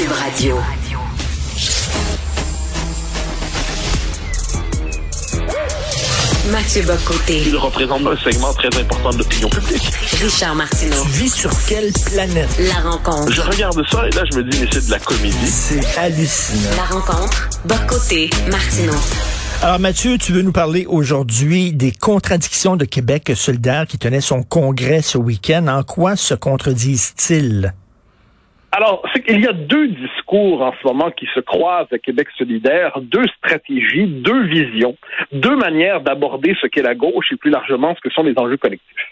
Cube Radio. Mathieu Bocoté. Il représente un segment très important de l'opinion publique. Richard Martineau. Tu vis sur quelle planète? La rencontre. Je regarde ça et là, je me dis, mais c'est de la comédie. C'est hallucinant. La rencontre. Bocoté. Martineau. Alors Mathieu, tu veux nous parler aujourd'hui des contradictions de Québec solidaire qui tenait son congrès ce week-end. En quoi se contredisent-ils? Alors, c'est qu'il y a deux discours en ce moment qui se croisent à Québec solidaire, deux stratégies, deux visions, deux manières d'aborder ce qu'est la gauche et plus largement ce que sont les enjeux collectifs.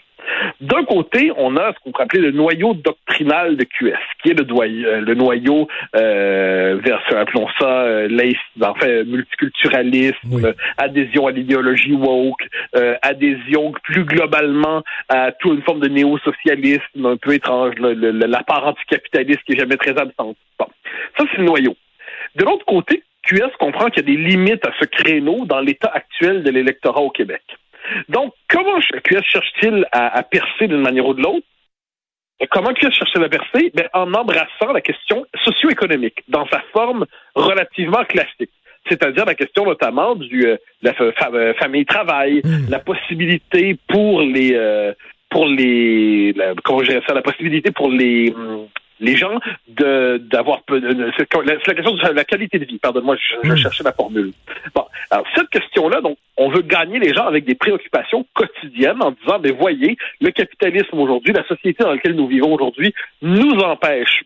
D'un côté, on a ce qu'on pourrait appeler le noyau doctrinal de QS, qui est le, euh, le noyau euh, vers, appelons ça, euh, enfin, multiculturalisme, adhésion à l'idéologie woke, euh, adhésion plus globalement à toute une forme de néo-socialisme un peu étrange, la part anticapitaliste qui est jamais très absente. Bon, ça c'est le noyau. De l'autre côté, QS comprend qu'il y a des limites à ce créneau dans l'état actuel de l'électorat au Québec. Donc, comment QS cherche-t-il à, percer d'une manière ou de l'autre? Comment QS cherche-t-il à percer? Ben, en embrassant la question socio-économique dans sa forme relativement classique c'est-à-dire la question notamment du euh, la euh, famille-travail, hmm. la possibilité pour les euh, pour les comment je dirais ça, la possibilité pour les hum, les gens d'avoir c'est la question de la qualité de vie. Pardonne-moi, je, je, hmm. cherchais ma formule. Bon, alors cette question-là, donc, on veut gagner les gens avec des préoccupations quotidiennes en disant, mais voyez, le capitalisme aujourd'hui, la société dans laquelle nous vivons aujourd'hui, nous empêche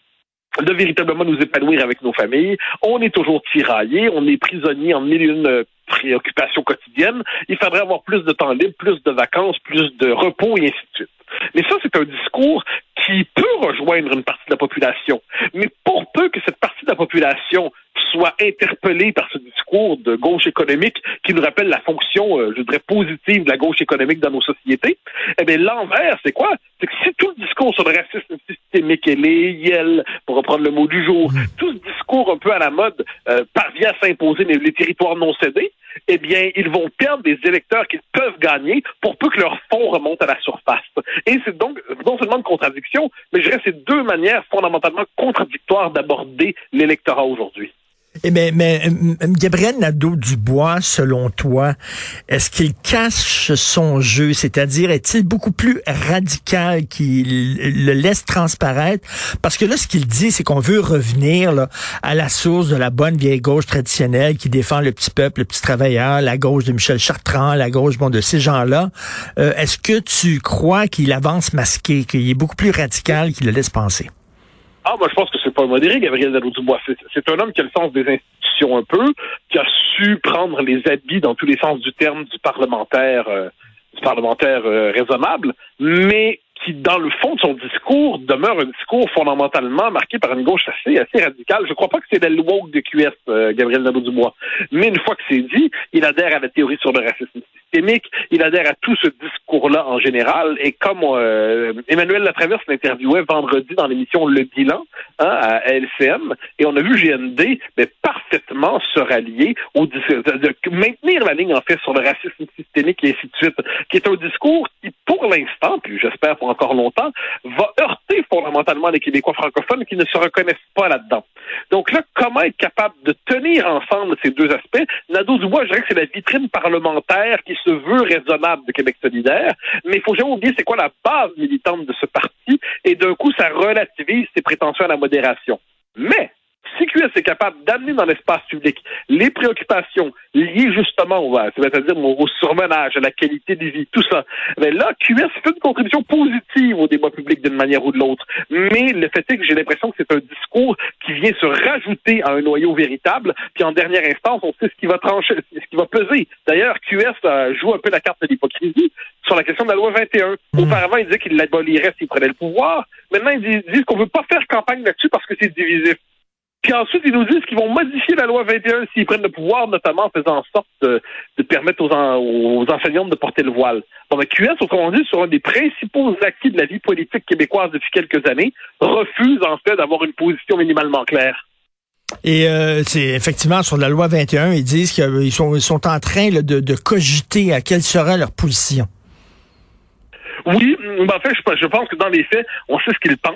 de véritablement nous épanouir avec nos familles. On est toujours tiraillé, on est prisonnier en mille et une euh, préoccupations quotidiennes. Il faudrait avoir plus de temps libre, plus de vacances, plus de repos et ainsi de suite. Mais ça, c'est un discours qui peut rejoindre une partie de la population. Mais pour peu que cette partie de la population soit interpellée par ce discours de gauche économique qui nous rappelle la fonction, euh, je dirais, positive de la gauche économique dans nos sociétés, eh bien, l'envers, c'est quoi? C'est que si tout le discours sur le racisme systémique et les yel, pour reprendre le mot du jour, mmh. tout ce discours un peu à la mode euh, parvient à s'imposer les, les territoires non cédés, eh bien, ils vont perdre des électeurs qu'ils peuvent gagner pour peu que leur fonds remonte à la surface. Et c'est donc non seulement une contradiction, mais je dirais c'est deux manières fondamentalement contradictoires d'aborder l'électorat aujourd'hui. Eh bien, mais Gabriel Nadeau-Dubois, selon toi, est-ce qu'il cache son jeu? C'est-à-dire, est-il beaucoup plus radical qu'il le laisse transparaître? Parce que là, ce qu'il dit, c'est qu'on veut revenir à la source de la bonne vieille gauche traditionnelle qui défend le petit peuple, le petit travailleur, la gauche de Michel Chartrand, la gauche bon, de ces gens-là. Euh, est-ce que tu crois qu'il avance masqué, qu'il est beaucoup plus radical qu'il le laisse penser? Ah, moi, je pense que c'est pas modéré, Gabriel Nadeau-Dubois. C'est un homme qui a le sens des institutions un peu, qui a su prendre les habits dans tous les sens du terme du parlementaire, euh, du parlementaire euh, raisonnable, mais qui, dans le fond de son discours, demeure un discours fondamentalement marqué par une gauche assez, assez radicale. Je ne crois pas que c'est la woke de QS, euh, Gabriel Nadeau-Dubois. Mais une fois que c'est dit, il adhère à la théorie sur le racisme systémique, il adhère à tout ce discours-là en général. Et comme euh, Emmanuel Latraverse l'interviewait vendredi dans l'émission Le Bilan hein, à LCM, et on a vu GND mais parfaitement se rallier au de, maintenir la ligne en fait sur le racisme systémique et ainsi de suite, qui est un discours pour l'instant, puis j'espère pour encore longtemps, va heurter fondamentalement les Québécois francophones qui ne se reconnaissent pas là-dedans. Donc là, comment être capable de tenir ensemble ces deux aspects? Nadeau-Dubois, je dirais que c'est la vitrine parlementaire qui se veut raisonnable de Québec solidaire, mais il faut jamais oublier c'est quoi la base militante de ce parti, et d'un coup, ça relativise ses prétentions à la modération. Mais, si QS est capable d'amener dans l'espace public les préoccupations liées justement au, c'est-à-dire au surmenage, à la qualité de vie, tout ça, mais là, QS fait une contribution positive au débat public d'une manière ou de l'autre. Mais le fait est que j'ai l'impression que c'est un discours qui vient se rajouter à un noyau véritable, puis en dernière instance, on sait ce qui va trancher, ce qui va peser. D'ailleurs, QS euh, joue un peu la carte de l'hypocrisie sur la question de la loi 21. Mmh. Auparavant, il disait qu'il l'abolirait s'il prenait le pouvoir. Maintenant, ils disent qu'on veut pas faire campagne là-dessus parce que c'est divisif. Puis ensuite, ils nous disent qu'ils vont modifier la loi 21 s'ils prennent le pouvoir, notamment en faisant en sorte de, permettre aux, aux, enseignants de porter le voile. Bon, mais QS, autrement dit, sur un des principaux acquis de la vie politique québécoise depuis quelques années, refuse en fait d'avoir une position minimalement claire. Et euh, c'est effectivement sur la loi 21, ils disent qu'ils sont, ils sont en train de, de cogiter à quelle sera leur position. Oui, ben, en fait, je, je pense que dans les faits, on sait ce qu'ils pensent.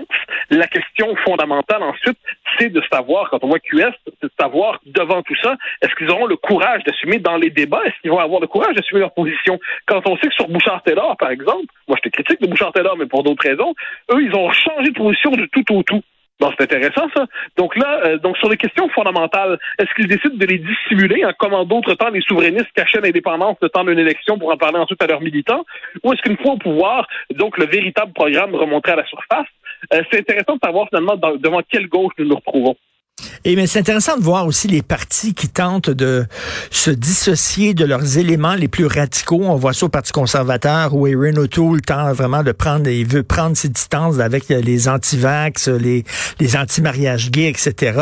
La question fondamentale ensuite, c'est de savoir, quand on voit QS, c'est de savoir devant tout ça, est-ce qu'ils auront le courage d'assumer dans les débats, est-ce qu'ils vont avoir le courage d'assumer leur position? Quand on sait que sur Bouchard-Taylor, par exemple, moi j'étais critique de Bouchard-Taylor, mais pour d'autres raisons, eux, ils ont changé de position de tout au tout. Bon, c'est intéressant ça. Donc là, euh, donc sur les questions fondamentales, est-ce qu'ils décident de les dissimuler en comme en d'autres temps les souverainistes cachaient l'indépendance le temps d'une élection pour en parler ensuite à leurs militants, ou est-ce qu'une fois au pouvoir, donc le véritable programme remonterait à la surface? Euh, C'est intéressant de savoir finalement devant quelle gauche nous nous retrouvons. Et mais c'est intéressant de voir aussi les partis qui tentent de se dissocier de leurs éléments les plus radicaux. On voit ça au Parti conservateur où Erin O'Toole tente vraiment de prendre, il veut prendre ses distances avec les anti-vax, les, les anti-mariage gays, etc.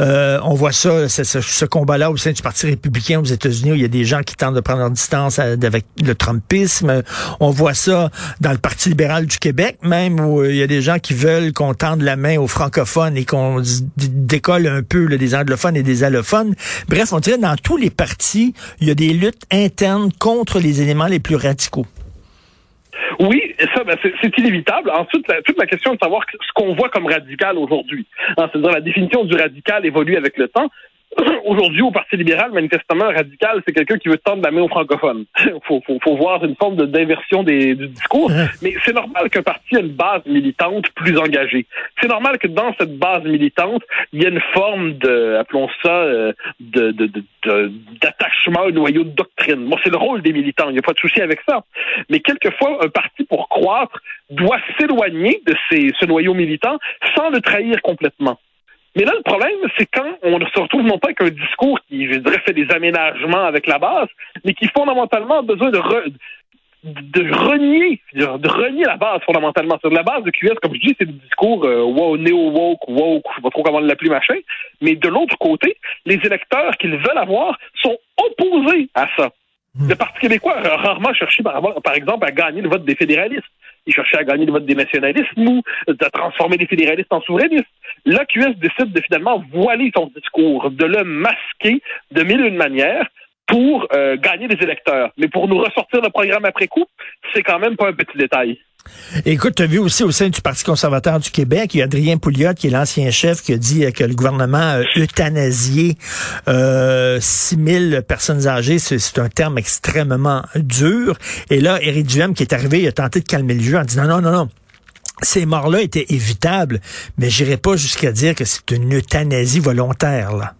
Euh, on voit ça, ce, combat-là au sein du Parti républicain aux États-Unis où il y a des gens qui tentent de prendre leur distance avec le Trumpisme. On voit ça dans le Parti libéral du Québec, même où il y a des gens qui veulent qu'on tende la main aux francophones et qu'on décolle un peu des anglophones et des allophones. Bref, on dirait dans tous les partis, il y a des luttes internes contre les éléments les plus radicaux. Oui, ça, ben, c'est inévitable. Ensuite, toute la question de savoir ce qu'on voit comme radical aujourd'hui. Hein, c'est-à-dire la définition du radical évolue avec le temps. Aujourd'hui, au Parti libéral, manifestement, radical, c'est quelqu'un qui veut tendre la main aux francophones. faut, faut, faut voir une forme d'inversion du discours. Mais c'est normal qu'un parti ait une base militante plus engagée. C'est normal que dans cette base militante, il y ait une forme de, appelons ça, euh, de, d'attachement, un noyau de doctrine. Moi, c'est le rôle des militants. Il n'y a pas de souci avec ça. Mais quelquefois, un parti, pour croître, doit s'éloigner de ces, ce noyau militant sans le trahir complètement. Mais là, le problème, c'est quand on ne se retrouve non pas avec un discours qui, je dirais, fait des aménagements avec la base, mais qui fondamentalement a besoin de, de renier, de renier la base fondamentalement. Sur la base de QS, comme je dis, c'est le discours euh, wow, néo-woke, woke, je sais pas trop comment l'appeler machin. Mais de l'autre côté, les électeurs qu'ils veulent avoir sont opposés à ça. Hmm. Le Parti québécois a rarement cherché, par, par exemple, à gagner le vote des fédéralistes. Il cherchait à gagner le vote des nationalistes ou à transformer les fédéralistes en souverainistes. Là, QS décide de finalement voiler son discours, de le masquer de mille et une manières pour euh, gagner des électeurs. Mais pour nous ressortir le programme après coup, c'est quand même pas un petit détail. Écoute, tu as vu aussi au sein du Parti conservateur du Québec, il y a Adrien Pouliot, qui est l'ancien chef, qui a dit que le gouvernement a euthanasié euh, 6 000 personnes âgées. C'est un terme extrêmement dur. Et là, Éric Duhem, qui est arrivé, il a tenté de calmer le jeu en disant non, non, non, ces morts-là étaient évitables, mais j'irai pas jusqu'à dire que c'est une euthanasie volontaire, là.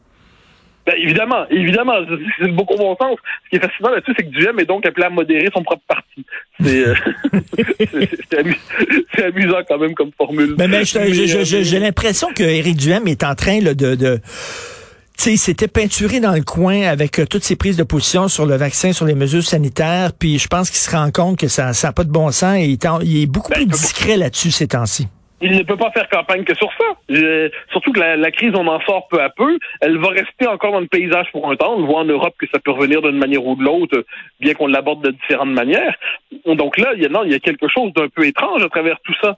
Ben, évidemment, évidemment, c'est beaucoup bon sens. Ce qui est fascinant là-dessus, c'est que Duhem est donc appelé à modérer son propre parti. C'est euh, amusant quand même comme formule. Mais, mais j'ai l'impression que Éric Duhem est en train de, de tu sais, il s'était peinturé dans le coin avec euh, toutes ses prises de position sur le vaccin, sur les mesures sanitaires, puis je pense qu'il se rend compte que ça n'a pas de bon sens et il, est beaucoup ben, plus discret là-dessus ces temps-ci il ne peut pas faire campagne que sur ça. surtout que la, crise, on en sort peu à peu. Elle va rester encore dans le paysage pour un temps. On voit en Europe que ça peut revenir d'une manière ou de l'autre, bien qu'on l'aborde de différentes manières. Donc là, il y a, non, il y a quelque chose d'un peu étrange à travers tout ça.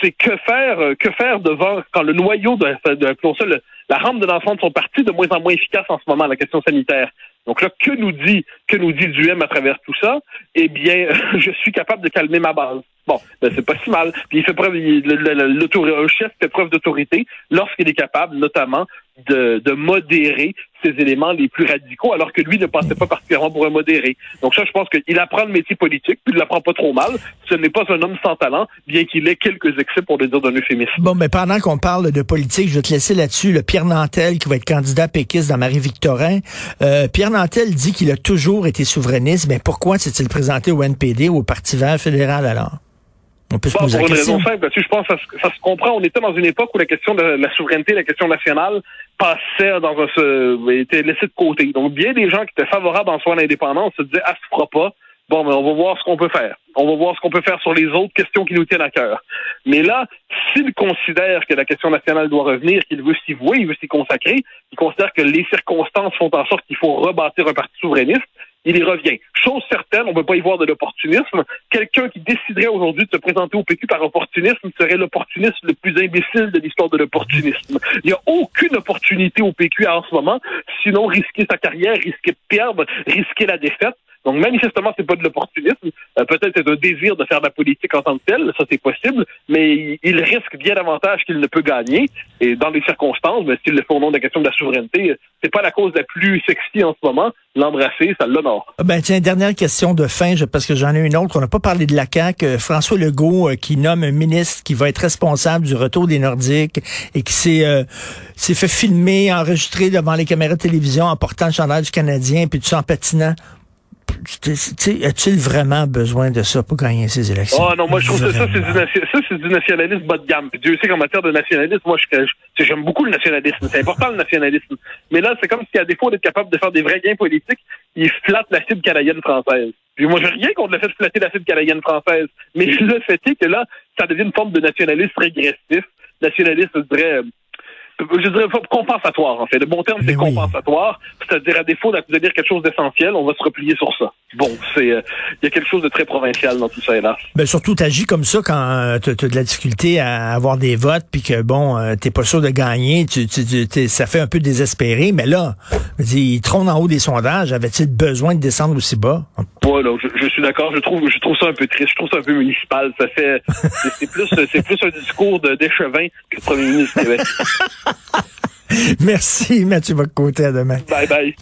C'est que faire, que faire devant quand le noyau de, de, la rampe de l'enfant de son de moins en moins efficace en ce moment, la question sanitaire. Donc là, que nous dit, que nous dit Duhem à travers tout ça? Eh bien, je suis capable de calmer ma base. Bon, ben c'est pas si mal. Puis il fait preuve, un chef fait preuve d'autorité lorsqu'il est capable, notamment, de, modérer ces éléments les plus radicaux, alors que lui ne passait pas particulièrement pour un modéré. Donc ça, je pense qu'il apprend le métier politique, puis il l'apprend pas trop mal. Ce n'est pas un homme sans talent, bien qu'il ait quelques excès pour le dire d'un euphémisme. Bon, mais pendant qu'on parle de politique, je vais te laisser là-dessus. Le Pierre Nantel, qui va être candidat péquiste dans Marie-Victorin. Euh, Pierre Nantel dit qu'il a toujours été souverainiste, mais pourquoi s'est-il présenté au NPD, au Parti vert fédéral alors? On peut se poser pour une raison simple, je pense que ça, se comprend. On était dans une époque où la question de la souveraineté, la question nationale passait dans un, était laissée de côté. Donc, bien des gens qui étaient favorables en soi à l'indépendance se disaient, ah, se fera pas. Bon, mais on va voir ce qu'on peut faire. On va voir ce qu'on peut faire sur les autres questions qui nous tiennent à cœur. Mais là, s'il considère que la question nationale doit revenir, qu'il veut s'y vouer, il veut s'y consacrer, il considère que les circonstances font en sorte qu'il faut rebâtir un parti souverainiste, il y revient. Chose certaine, on ne peut pas y voir de l'opportunisme. Quelqu'un qui déciderait aujourd'hui de se présenter au PQ par opportunisme serait l'opportuniste le plus imbécile de l'histoire de l'opportunisme. Il n'y a aucune opportunité au PQ en ce moment, sinon risquer sa carrière, risquer de perdre, risquer la défaite. Donc manifestement, c'est pas de l'opportunisme. Euh, peut-être c'est un désir de faire de la politique en tant que tel, ça c'est possible, mais il, risque bien davantage qu'il ne peut gagner. Et dans les circonstances, ben, s'il le fait au nom de la question de la souveraineté, c'est pas la cause la plus sexy en ce moment. L'embrasser, ça l'honore. Ben tiens, dernière question de fin, parce que j'en ai une autre. On n'a pas parlé de la CAQ. François Legault euh, qui nomme un ministre qui va être responsable du retour des Nordiques et qui s'est euh, fait filmer, enregistrer devant les caméras de télévision en portant le chandail du Canadien puis tout en patinant a-t-il vraiment besoin de ça pour gagner ces élections? Oh non, moi je trouve que ça, c'est du, nationalisme bas de gamme. Puis Dieu sait qu'en matière de nationalisme, moi j'aime beaucoup le nationalisme. C'est important le nationalisme. Mais là, c'est comme si à défaut d'être capable de faire des vrais gains politiques, il flatte la cible canadienne française. Puis moi, j'ai rien contre le fait de flatter la cible canadienne française. Mais le fait est que là, ça devient une forme de nationalisme régressif. Nationalisme, je dirais, je dirais compensatoire, en fait. Le bon terme, c'est compensatoire. C'est-à-dire, à défaut de dire quelque chose d'essentiel, on va se replier sur ça. Bon, c'est euh, il y a quelque chose de très provincial dans tout ça, hélas. Ben, surtout, tu agis comme ça quand euh, tu as, de la difficulté à avoir des votes, puis que, bon, euh, t'es pas sûr de gagner, tu, tu, ça fait un peu désespéré. Mais là, il trône en haut des sondages. Avait-il besoin de descendre aussi bas? Ouais, je, je, suis d'accord. Je trouve, je trouve ça un peu triste. Je trouve ça un peu municipal. Ça fait, c'est plus, c'est plus un discours d'échevin que le premier ministre Merci, Mathieu Bocoté. À demain. Bye bye.